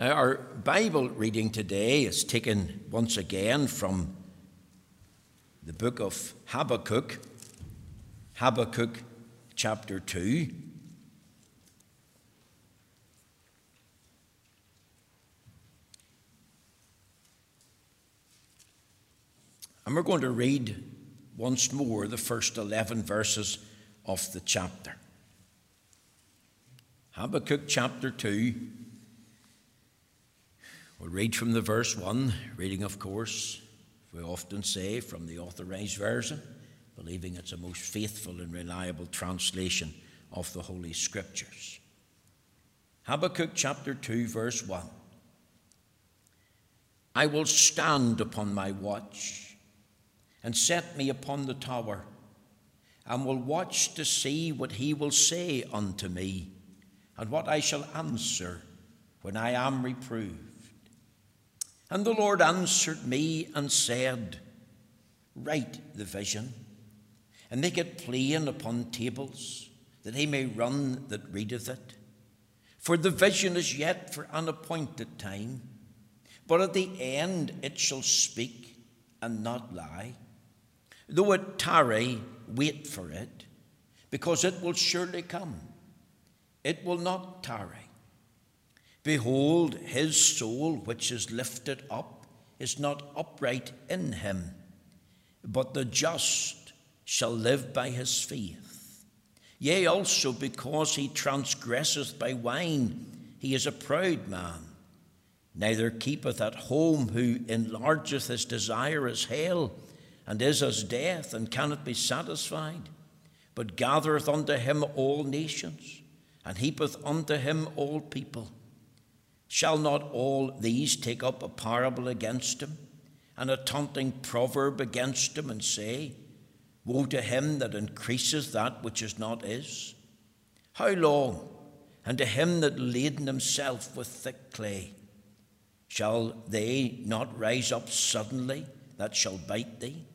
Now, our Bible reading today is taken once again from the book of Habakkuk, Habakkuk chapter 2. And we're going to read once more the first 11 verses of the chapter. Habakkuk chapter 2. We'll read from the verse 1, reading, of course, we often say from the authorized version, believing it's a most faithful and reliable translation of the Holy Scriptures. Habakkuk chapter 2, verse 1. I will stand upon my watch and set me upon the tower, and will watch to see what he will say unto me, and what I shall answer when I am reproved. And the Lord answered me and said, Write the vision, and make it plain upon tables, that he may run that readeth it. For the vision is yet for an appointed time, but at the end it shall speak and not lie. Though it tarry, wait for it, because it will surely come. It will not tarry. Behold, his soul which is lifted up is not upright in him, but the just shall live by his faith. Yea, also because he transgresseth by wine, he is a proud man. Neither keepeth at home who enlargeth his desire as hell, and is as death, and cannot be satisfied, but gathereth unto him all nations, and heapeth unto him all people. Shall not all these take up a parable against him, and a taunting proverb against him, and say, Woe to him that increaseth that which is not his? How long? And to him that laden himself with thick clay? Shall they not rise up suddenly that shall bite thee,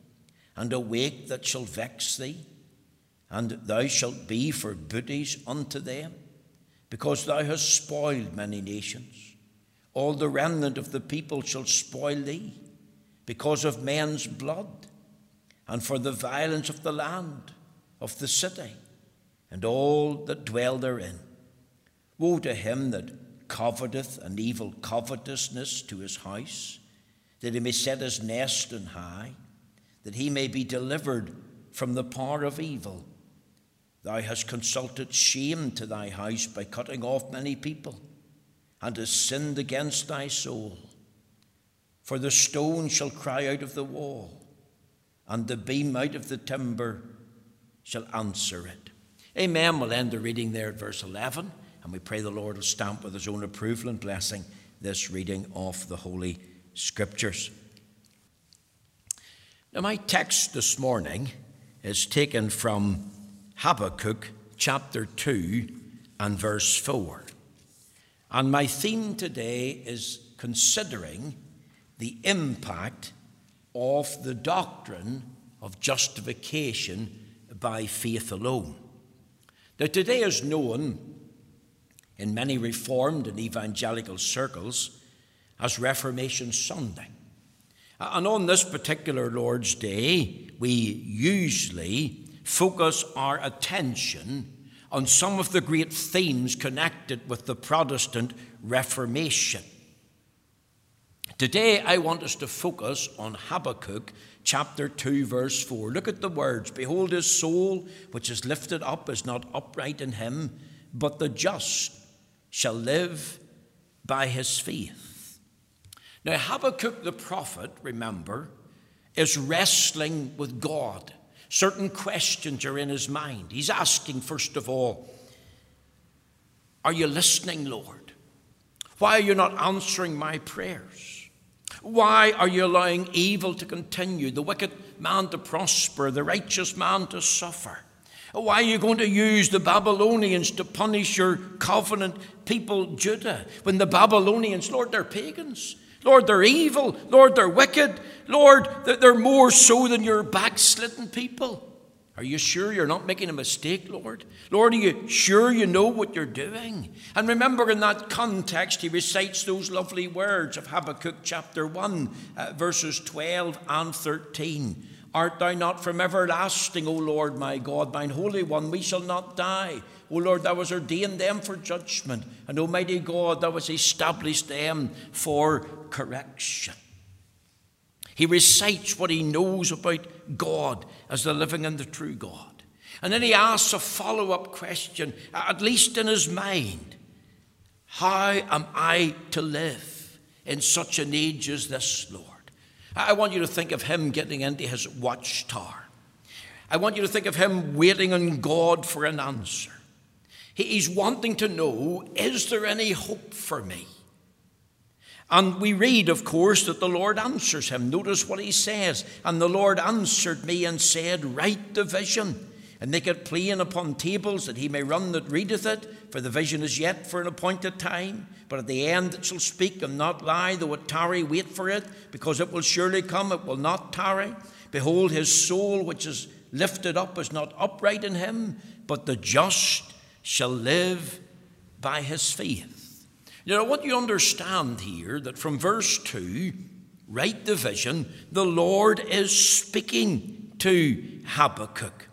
and awake that shall vex thee? And thou shalt be for booties unto them, because thou hast spoiled many nations. All the remnant of the people shall spoil thee because of men's blood and for the violence of the land, of the city, and all that dwell therein. Woe to him that coveteth an evil covetousness to his house, that he may set his nest on high, that he may be delivered from the power of evil. Thou hast consulted shame to thy house by cutting off many people and has sinned against thy soul. For the stone shall cry out of the wall, and the beam out of the timber shall answer it. Amen. We'll end the reading there at verse 11, and we pray the Lord will stamp with his own approval and blessing this reading of the Holy Scriptures. Now, my text this morning is taken from Habakkuk chapter 2 and verse 4. And my theme today is considering the impact of the doctrine of justification by faith alone. Now, today is known in many Reformed and evangelical circles as Reformation Sunday. And on this particular Lord's Day, we usually focus our attention on some of the great themes connected with the Protestant Reformation. Today, I want us to focus on Habakkuk chapter 2, verse 4. Look at the words Behold, his soul, which is lifted up, is not upright in him, but the just shall live by his faith. Now, Habakkuk the prophet, remember, is wrestling with God. Certain questions are in his mind. He's asking, first of all, Are you listening, Lord? Why are you not answering my prayers? Why are you allowing evil to continue, the wicked man to prosper, the righteous man to suffer? Why are you going to use the Babylonians to punish your covenant people, Judah, when the Babylonians, Lord, they're pagans? Lord, they're evil. Lord, they're wicked. Lord, they're more so than your backslidden people. Are you sure you're not making a mistake, Lord? Lord, are you sure you know what you're doing? And remember, in that context, he recites those lovely words of Habakkuk chapter 1, uh, verses 12 and 13. Art thou not from everlasting, O Lord my God, mine Holy One? We shall not die. O Lord, thou hast ordained them for judgment, and Almighty God, thou hast established them for correction. He recites what he knows about God as the living and the true God. And then he asks a follow up question, at least in his mind How am I to live in such an age as this, Lord? I want you to think of him getting into his watchtower. I want you to think of him waiting on God for an answer. He's wanting to know is there any hope for me? And we read, of course, that the Lord answers him. Notice what he says. And the Lord answered me and said, Write the vision, and make it plain upon tables, that he may run that readeth it. For the vision is yet for an appointed time. But at the end it shall speak and not lie, though it tarry, wait for it, because it will surely come, it will not tarry. Behold, his soul which is lifted up is not upright in him, but the just shall live by his faith. You know, what you understand here that from verse 2, right the vision, the Lord is speaking to Habakkuk.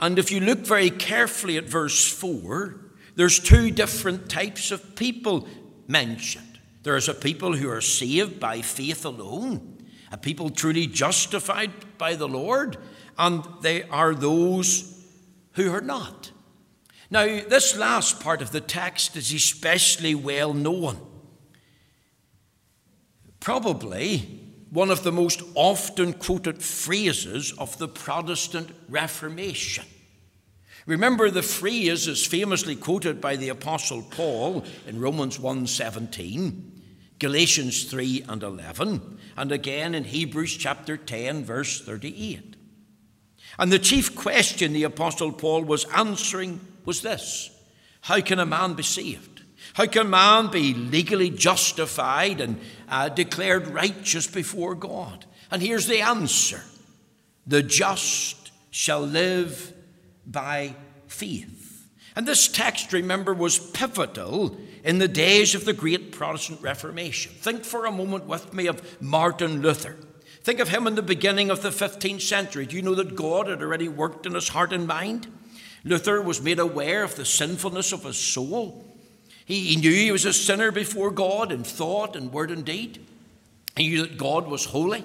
And if you look very carefully at verse 4, there's two different types of people mentioned. There's a people who are saved by faith alone, a people truly justified by the Lord, and they are those who are not. Now, this last part of the text is especially well known. Probably one of the most often quoted phrases of the Protestant Reformation. Remember the phrase is famously quoted by the apostle Paul in Romans 1:17, Galatians 3 and 11, and again in Hebrews chapter 10 verse 38. And the chief question the apostle Paul was answering was this How can a man be saved? How can man be legally justified and uh, declared righteous before God? And here's the answer The just shall live by faith. And this text, remember, was pivotal in the days of the great Protestant Reformation. Think for a moment with me of Martin Luther. Think of him in the beginning of the 15th century. Do you know that God had already worked in his heart and mind? Luther was made aware of the sinfulness of his soul. He, he knew he was a sinner before God in thought and word and deed. He knew that God was holy.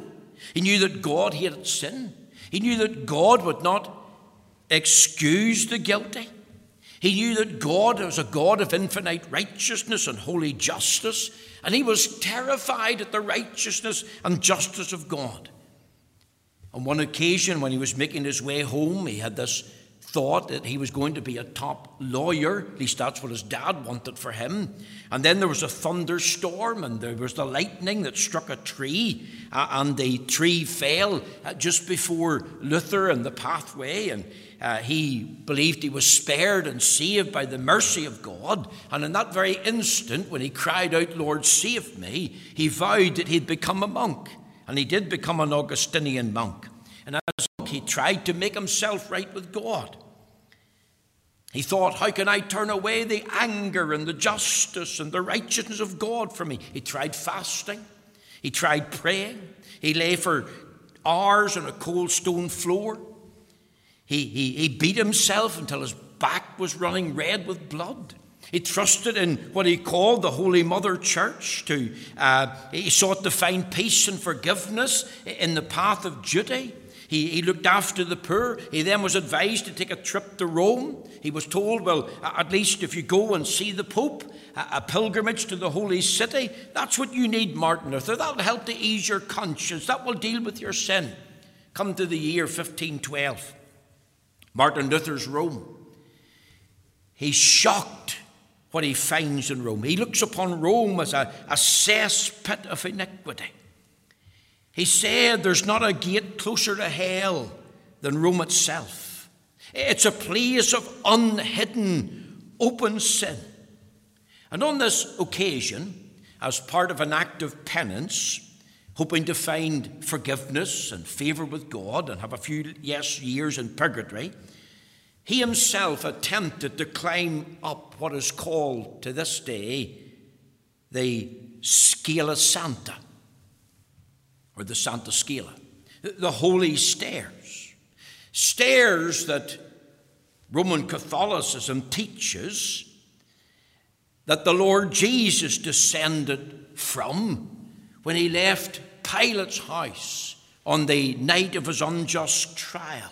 He knew that God hated sin. He knew that God would not excuse the guilty. He knew that God was a God of infinite righteousness and holy justice, and he was terrified at the righteousness and justice of God. On one occasion, when he was making his way home, he had this thought that he was going to be a top lawyer. At least that's what his dad wanted for him. And then there was a thunderstorm, and there was the lightning that struck a tree, uh, and the tree fell uh, just before Luther and the pathway. And uh, he believed he was spared and saved by the mercy of God. And in that very instant, when he cried out, Lord, save me, he vowed that he'd become a monk. And he did become an Augustinian monk. And as he tried to make himself right with God. He thought, How can I turn away the anger and the justice and the righteousness of God from me? He tried fasting, he tried praying, he lay for hours on a cold stone floor. He, he, he beat himself until his back was running red with blood. He trusted in what he called the Holy Mother Church. To, uh, he sought to find peace and forgiveness in the path of duty. He, he looked after the poor. He then was advised to take a trip to Rome. He was told, well, at least if you go and see the Pope, a, a pilgrimage to the holy city, that's what you need, Martin Luther. That'll help to ease your conscience. That will deal with your sin. Come to the year 1512. Martin Luther's Rome. He's shocked what he finds in Rome. He looks upon Rome as a, a cesspit of iniquity. He said there's not a gate closer to hell than Rome itself. It's a place of unhidden, open sin. And on this occasion, as part of an act of penance, hoping to find forgiveness and favour with God and have a few yes years in purgatory, he himself attempted to climb up what is called to this day the Scala Santa, or the Santa Scala, the holy stairs. Stairs that Roman Catholicism teaches that the Lord Jesus descended from when he left Pilate's house on the night of his unjust trial.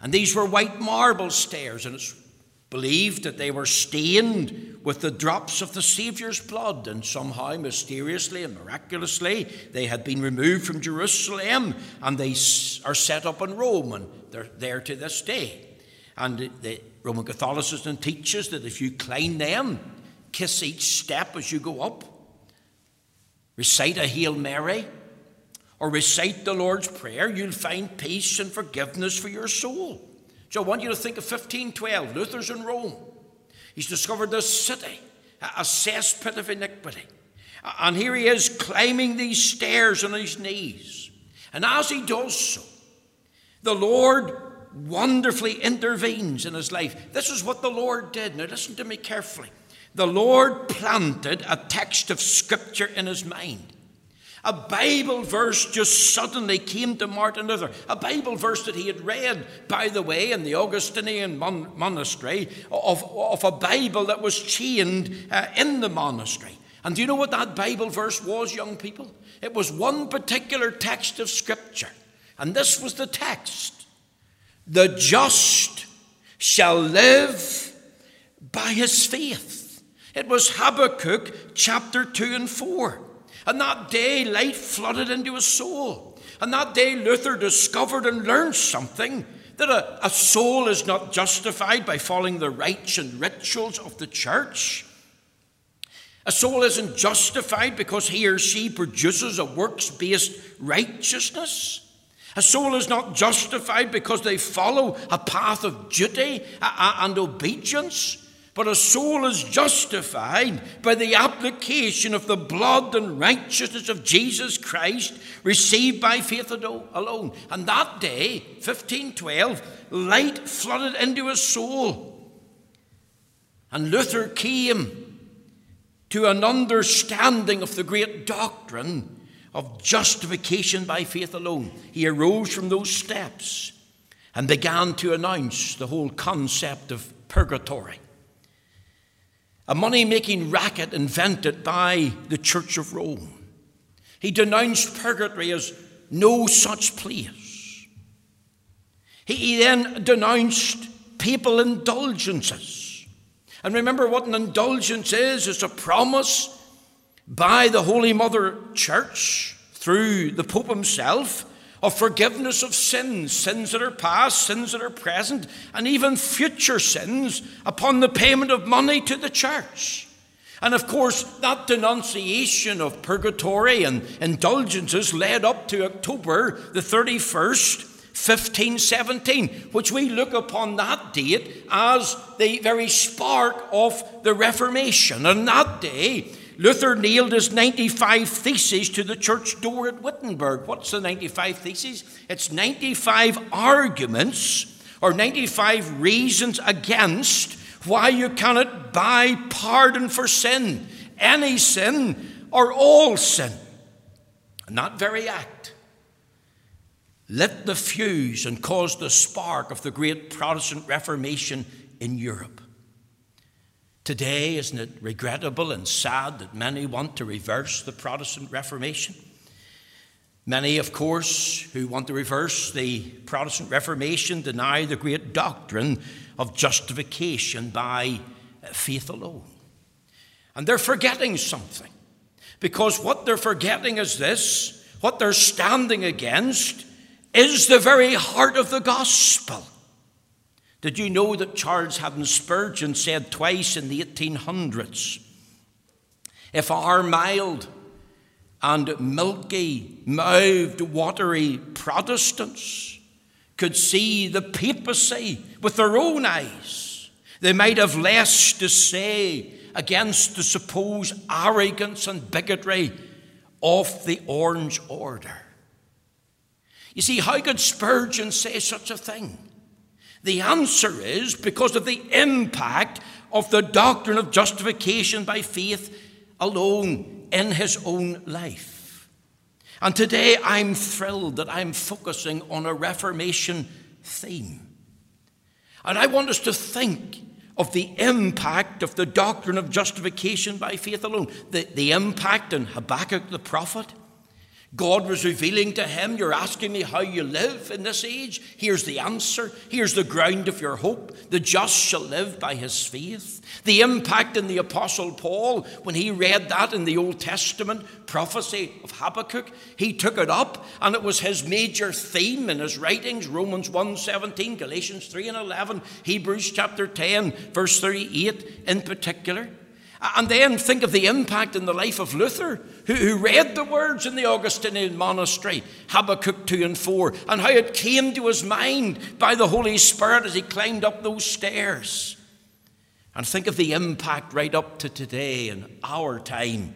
And these were white marble stairs, and it's believed that they were stained with the drops of the Saviour's blood, and somehow, mysteriously and miraculously, they had been removed from Jerusalem and they are set up in Rome, and they're there to this day. And the Roman Catholicism teaches that if you climb them, kiss each step as you go up, recite a Hail Mary, or recite the Lord's Prayer, you'll find peace and forgiveness for your soul. So I want you to think of 1512. Luther's in Rome. He's discovered this city, a cesspit of iniquity. And here he is climbing these stairs on his knees. And as he does so, the Lord wonderfully intervenes in his life. This is what the Lord did. Now, listen to me carefully. The Lord planted a text of Scripture in his mind. A Bible verse just suddenly came to Martin Luther. A Bible verse that he had read, by the way, in the Augustinian mon- monastery, of, of a Bible that was chained uh, in the monastery. And do you know what that Bible verse was, young people? It was one particular text of Scripture. And this was the text The just shall live by his faith. It was Habakkuk chapter 2 and 4. And that day, light flooded into his soul. And that day, Luther discovered and learned something that a, a soul is not justified by following the rites and rituals of the church. A soul isn't justified because he or she produces a works based righteousness. A soul is not justified because they follow a path of duty and obedience. But a soul is justified by the application of the blood and righteousness of Jesus Christ received by faith alone. And that day, 1512, light flooded into his soul. And Luther came to an understanding of the great doctrine of justification by faith alone. He arose from those steps and began to announce the whole concept of purgatory a money making racket invented by the Church of Rome. He denounced purgatory as no such place. He then denounced papal indulgences. And remember what an indulgence is it's a promise by the Holy Mother Church through the Pope himself of forgiveness of sins, sins that are past, sins that are present, and even future sins upon the payment of money to the church. And of course, that denunciation of purgatory and indulgences led up to October the 31st, 1517, which we look upon that date as the very spark of the Reformation. And that day, Luther nailed his 95 Theses to the church door at Wittenberg. What's the 95 Theses? It's 95 arguments or 95 reasons against why you cannot buy pardon for sin, any sin or all sin. And that very act lit the fuse and caused the spark of the great Protestant Reformation in Europe. Today, isn't it regrettable and sad that many want to reverse the Protestant Reformation? Many, of course, who want to reverse the Protestant Reformation deny the great doctrine of justification by uh, faith alone. And they're forgetting something. Because what they're forgetting is this what they're standing against is the very heart of the gospel. Did you know that Charles Haddon Spurgeon said twice in the 1800s if our mild and milky mouthed, watery Protestants could see the papacy with their own eyes, they might have less to say against the supposed arrogance and bigotry of the Orange Order. You see, how could Spurgeon say such a thing? The answer is because of the impact of the doctrine of justification by faith alone in his own life. And today I'm thrilled that I'm focusing on a Reformation theme. And I want us to think of the impact of the doctrine of justification by faith alone, the, the impact in Habakkuk the prophet God was revealing to him, You're asking me how you live in this age? Here's the answer. Here's the ground of your hope. The just shall live by his faith. The impact in the Apostle Paul, when he read that in the Old Testament prophecy of Habakkuk, he took it up, and it was his major theme in his writings Romans 1 17, Galatians 3 and 11, Hebrews chapter 10, verse 38 in particular. And then think of the impact in the life of Luther, who, who, read the words in the Augustinian monastery, Habakkuk 2 and 4, and how it came to his mind by the Holy Spirit as he climbed up those stairs. And think of the impact right up to today in our time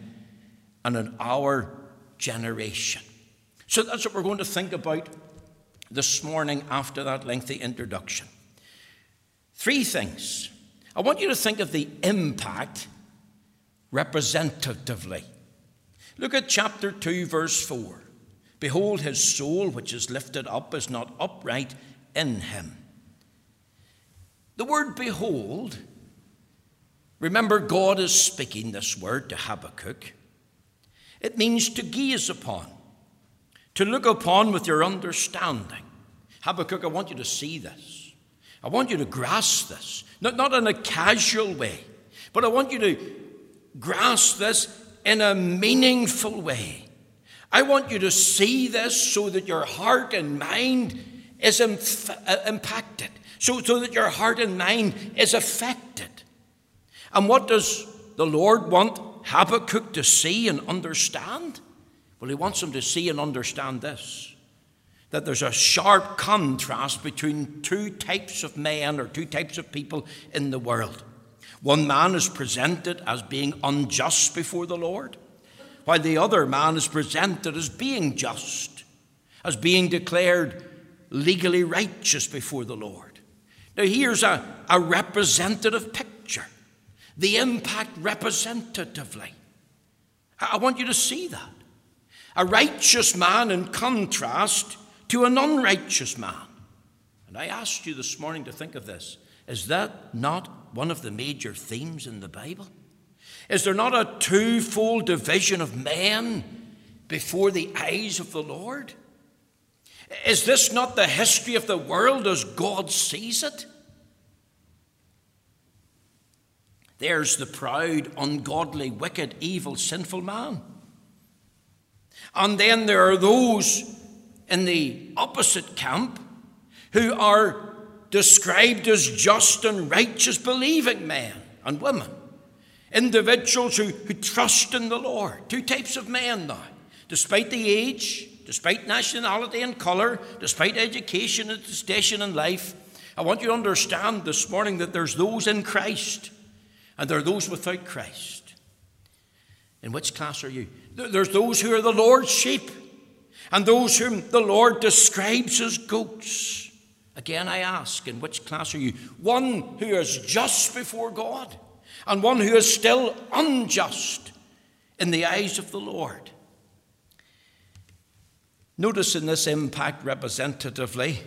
and in our generation. So that's what we're going to think about this morning after that lengthy introduction. Three things. I want you to think of the impact representatively. Look at chapter 2, verse 4. Behold, his soul, which is lifted up, is not upright in him. The word behold, remember, God is speaking this word to Habakkuk. It means to gaze upon, to look upon with your understanding. Habakkuk, I want you to see this. I want you to grasp this, not, not in a casual way, but I want you to grasp this in a meaningful way. I want you to see this so that your heart and mind is uh, impacted, so, so that your heart and mind is affected. And what does the Lord want Habakkuk to see and understand? Well, he wants him to see and understand this that there's a sharp contrast between two types of men or two types of people in the world. One man is presented as being unjust before the Lord, while the other man is presented as being just, as being declared legally righteous before the Lord. Now, here's a, a representative picture, the impact representatively. I want you to see that. A righteous man in contrast to an unrighteous man. And I asked you this morning to think of this. Is that not one of the major themes in the Bible? Is there not a twofold division of men before the eyes of the Lord? Is this not the history of the world as God sees it? There's the proud, ungodly, wicked, evil, sinful man. And then there are those in the opposite camp who are described as just and righteous believing men and women. Individuals who, who trust in the Lord. Two types of men now. Despite the age, despite nationality and colour, despite education and station in life, I want you to understand this morning that there's those in Christ and there are those without Christ. In which class are you? There's those who are the Lord's sheep and those whom the Lord describes as goats. Again, I ask, in which class are you? One who is just before God, and one who is still unjust in the eyes of the Lord. Notice in this impact representatively,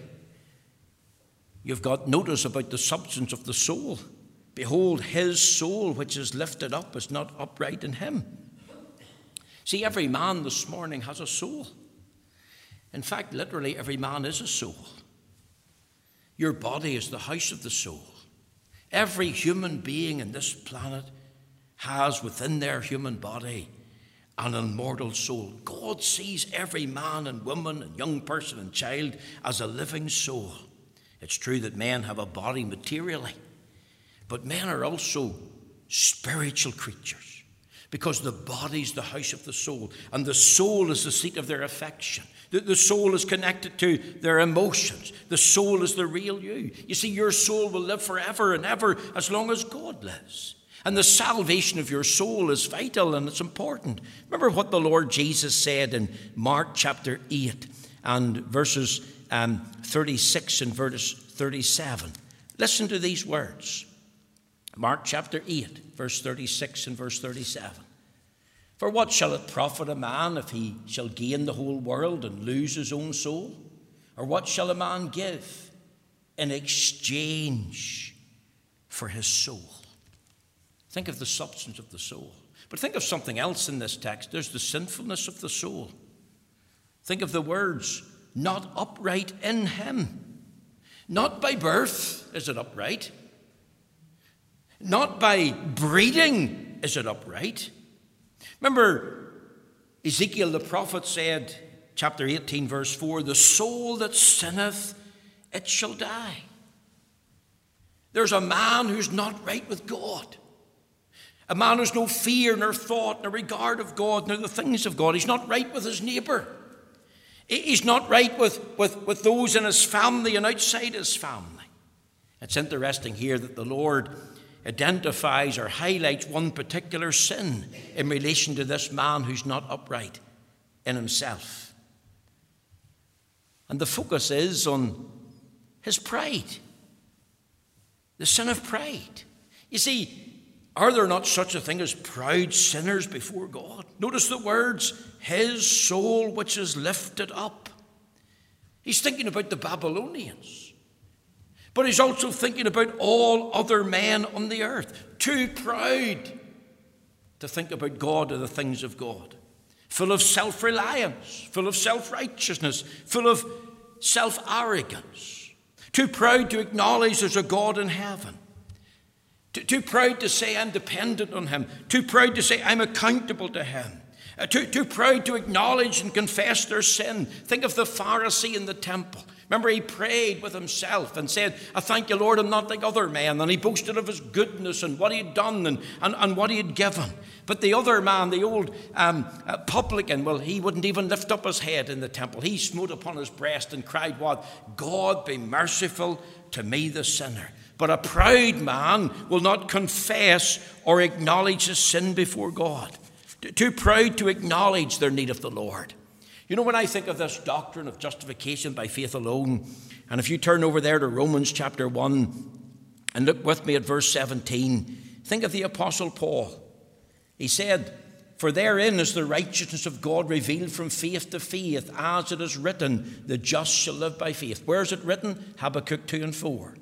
you've got notice about the substance of the soul. Behold, his soul which is lifted up is not upright in him. See, every man this morning has a soul. In fact, literally, every man is a soul. Your body is the house of the soul. Every human being in this planet has within their human body an immortal soul. God sees every man and woman and young person and child as a living soul. It's true that men have a body materially, but men are also spiritual creatures because the body's the house of the soul, and the soul is the seat of their affection. The, the soul is connected to their emotions. The soul is the real you. You see, your soul will live forever and ever as long as God lives. And the salvation of your soul is vital and it's important. Remember what the Lord Jesus said in Mark chapter 8 and verses um, 36 and verse 37. Listen to these words Mark chapter 8, verse 36 and verse 37. For what shall it profit a man if he shall gain the whole world and lose his own soul? Or what shall a man give in exchange for his soul? Think of the substance of the soul. But think of something else in this text. There's the sinfulness of the soul. Think of the words, not upright in him. Not by birth is it upright. Not by breeding is it upright. Remember, Ezekiel the prophet said, chapter 18, verse 4 The soul that sinneth, it shall die. There's a man who's not right with God. A man who's no fear, nor thought, nor regard of God, nor the things of God. He's not right with his neighbour. He's not right with, with, with those in his family and outside his family. It's interesting here that the Lord identifies or highlights one particular sin in relation to this man who's not upright in himself. And the focus is on his pride, the sin of pride. You see, are there not such a thing as proud sinners before God? Notice the words, his soul which is lifted up. He's thinking about the Babylonians, but he's also thinking about all other men on the earth, too proud to think about God or the things of God, full of self reliance, full of self righteousness, full of self arrogance, too proud to acknowledge there's a God in heaven too, too proud to say I'm dependent on Him. Too proud to say I'm accountable to Him. Uh, too, too proud to acknowledge and confess their sin. Think of the Pharisee in the temple. Remember, he prayed with himself and said, I thank you, Lord, I'm not like other men. And he boasted of his goodness and what he had done and, and, and what he had given. But the other man, the old um, uh, publican, well, he wouldn't even lift up his head in the temple. He smote upon his breast and cried, What? God be merciful to me, the sinner. But a proud man will not confess or acknowledge his sin before God. Too proud to acknowledge their need of the Lord. You know, when I think of this doctrine of justification by faith alone, and if you turn over there to Romans chapter 1 and look with me at verse 17, think of the Apostle Paul. He said, For therein is the righteousness of God revealed from faith to faith, as it is written, the just shall live by faith. Where is it written? Habakkuk 2 and 4.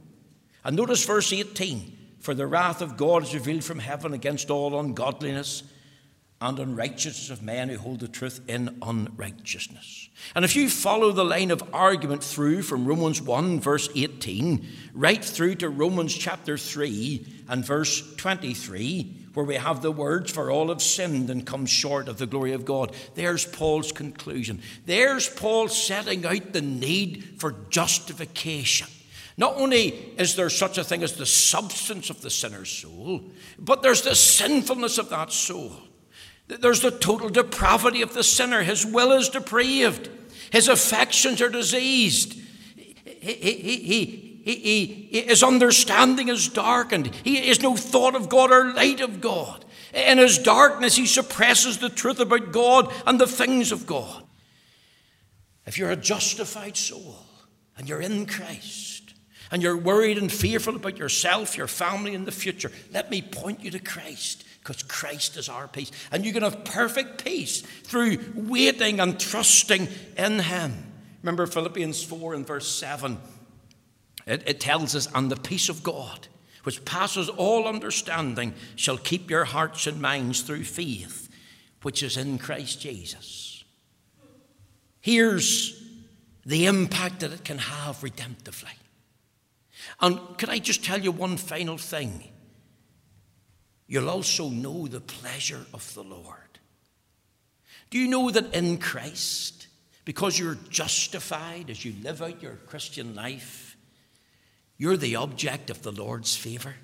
And notice verse 18 For the wrath of God is revealed from heaven against all ungodliness and unrighteousness of men who hold the truth in unrighteousness. And if you follow the line of argument through from Romans 1, verse 18, right through to Romans chapter 3 and verse 23, where we have the words, For all have sinned and come short of the glory of God, there's Paul's conclusion. There's Paul setting out the need for justification. Not only is there such a thing as the substance of the sinner's soul, but there's the sinfulness of that soul. There's the total depravity of the sinner. His will is depraved, his affections are diseased. He, he, he, he, his understanding is darkened. He has no thought of God or light of God. In his darkness, he suppresses the truth about God and the things of God. If you're a justified soul and you're in Christ, and you're worried and fearful about yourself, your family, and the future, let me point you to Christ because Christ is our peace. And you can have perfect peace through waiting and trusting in Him. Remember Philippians 4 and verse 7. It, it tells us, and the peace of God, which passes all understanding, shall keep your hearts and minds through faith, which is in Christ Jesus. Here's the impact that it can have redemptively. And can I just tell you one final thing? You'll also know the pleasure of the Lord. Do you know that in Christ, because you're justified as you live out your Christian life, you're the object of the Lord's favor?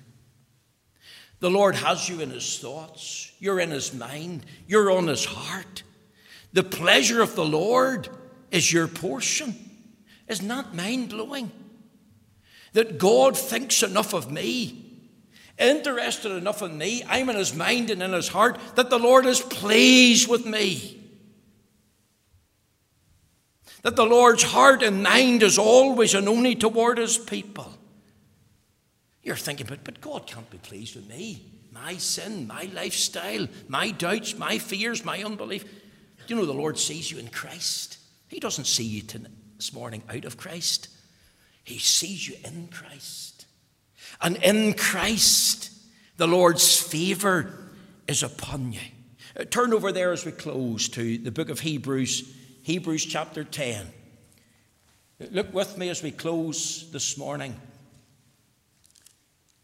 The Lord has you in His thoughts, you're in His mind, you're on His heart. The pleasure of the Lord is your portion. Isn't that mind blowing? that God thinks enough of me interested enough in me, I'm in his mind and in his heart, that the Lord is pleased with me. That the Lord's heart and mind is always and only toward his people. You're thinking, but, but God can't be pleased with me. My sin, my lifestyle, my doubts, my fears, my unbelief. Do you know the Lord sees you in Christ? He doesn't see you this morning out of Christ, He sees you in Christ. And in Christ, the Lord's favour is upon you. Uh, turn over there as we close to the book of Hebrews, Hebrews chapter 10. Look with me as we close this morning.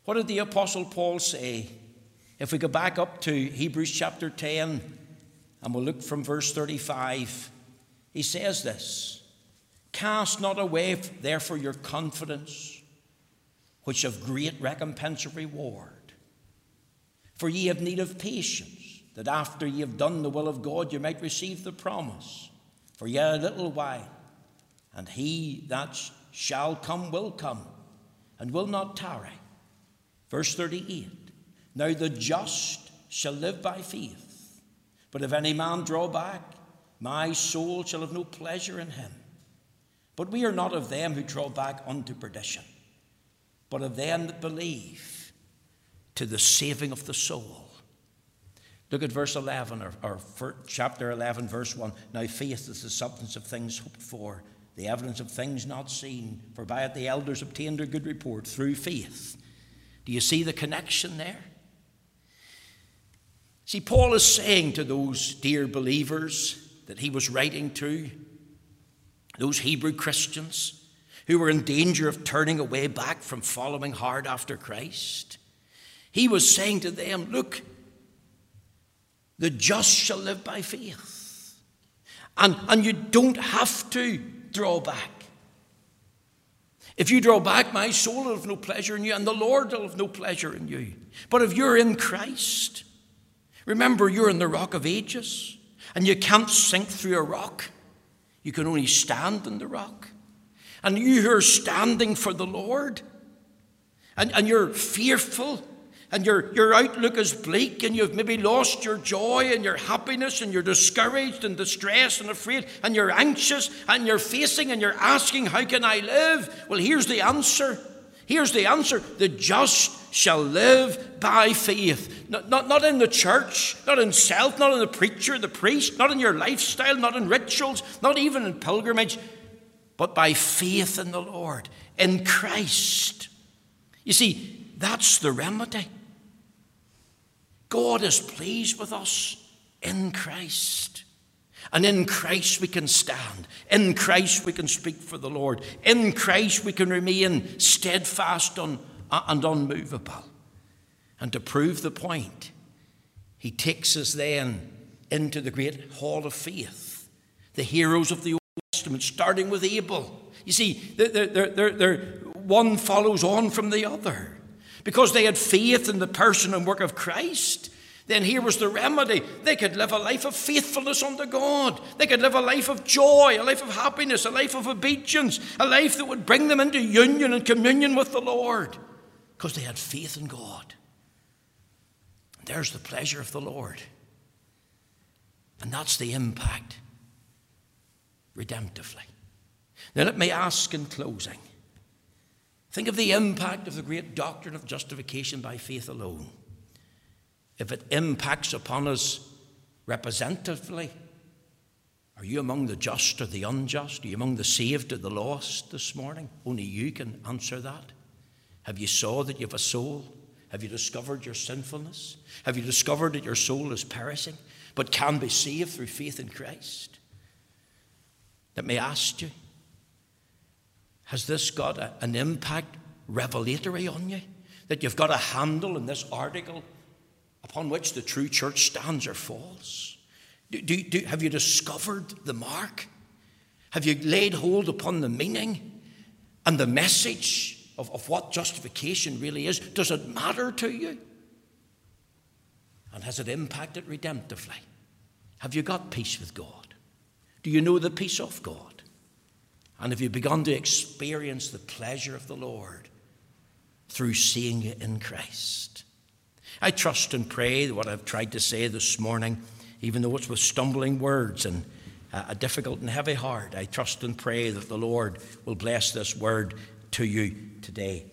What did the Apostle Paul say? If we go back up to Hebrews chapter 10 and we'll look from verse 35, he says this Cast not away, therefore, your confidence, which of great recompense of reward. For ye have need of patience, that after ye have done the will of God, you might receive the promise. For yet a little while, and he that shall come will come, and will not tarry. Verse 38 Now the just shall live by faith, but if any man draw back, my soul shall have no pleasure in him. But we are not of them who draw back unto perdition, but of them that believe to the saving of the soul. Look at verse 11, or, or chapter 11, verse 1. Now faith is the substance of things hoped for, the evidence of things not seen, for by it the elders obtained a good report through faith. Do you see the connection there? See, Paul is saying to those dear believers that he was writing to, those Hebrew Christians who were in danger of turning away back from following hard after Christ, he was saying to them, Look, the just shall live by faith. And, and you don't have to draw back. If you draw back, my soul will have no pleasure in you, and the Lord will have no pleasure in you. But if you're in Christ, remember you're in the rock of ages, and you can't sink through a rock. You can only stand in the rock. And you who are standing for the Lord, and, and you're fearful, and your, your outlook is bleak, and you've maybe lost your joy and your happiness, and you're discouraged and distressed and afraid, and you're anxious, and you're facing and you're asking, How can I live? Well, here's the answer. Here's the answer the just shall live by faith. Not, not, not in the church, not in self, not in the preacher, the priest, not in your lifestyle, not in rituals, not even in pilgrimage, but by faith in the Lord, in Christ. You see, that's the remedy. God is pleased with us in Christ. And in Christ we can stand. In Christ we can speak for the Lord. In Christ we can remain steadfast and unmovable. And to prove the point, he takes us then into the great hall of faith, the heroes of the Testament, starting with Abel. You see, they're, they're, they're, one follows on from the other because they had faith in the person and work of Christ. Then here was the remedy. They could live a life of faithfulness unto God. They could live a life of joy, a life of happiness, a life of obedience, a life that would bring them into union and communion with the Lord because they had faith in God. There's the pleasure of the Lord. And that's the impact redemptively. Now, let me ask in closing think of the impact of the great doctrine of justification by faith alone if it impacts upon us representatively, are you among the just or the unjust? Are you among the saved or the lost this morning? Only you can answer that. Have you saw that you have a soul? Have you discovered your sinfulness? Have you discovered that your soul is perishing but can be saved through faith in Christ? Let me ask you has this got a, an impact revelatory on you? That you've got a handle in this article upon which the true church stands or falls? Do, do, do, have you discovered the mark? Have you laid hold upon the meaning and the message of, of what justification really is? Does it matter to you? And has it impacted redemptively? Have you got peace with God? Do you know the peace of God? And have you begun to experience the pleasure of the Lord through seeing it in Christ? I trust and pray that what I've tried to say this morning, even though it's with stumbling words and a difficult and heavy heart, I trust and pray that the Lord will bless this word to you today.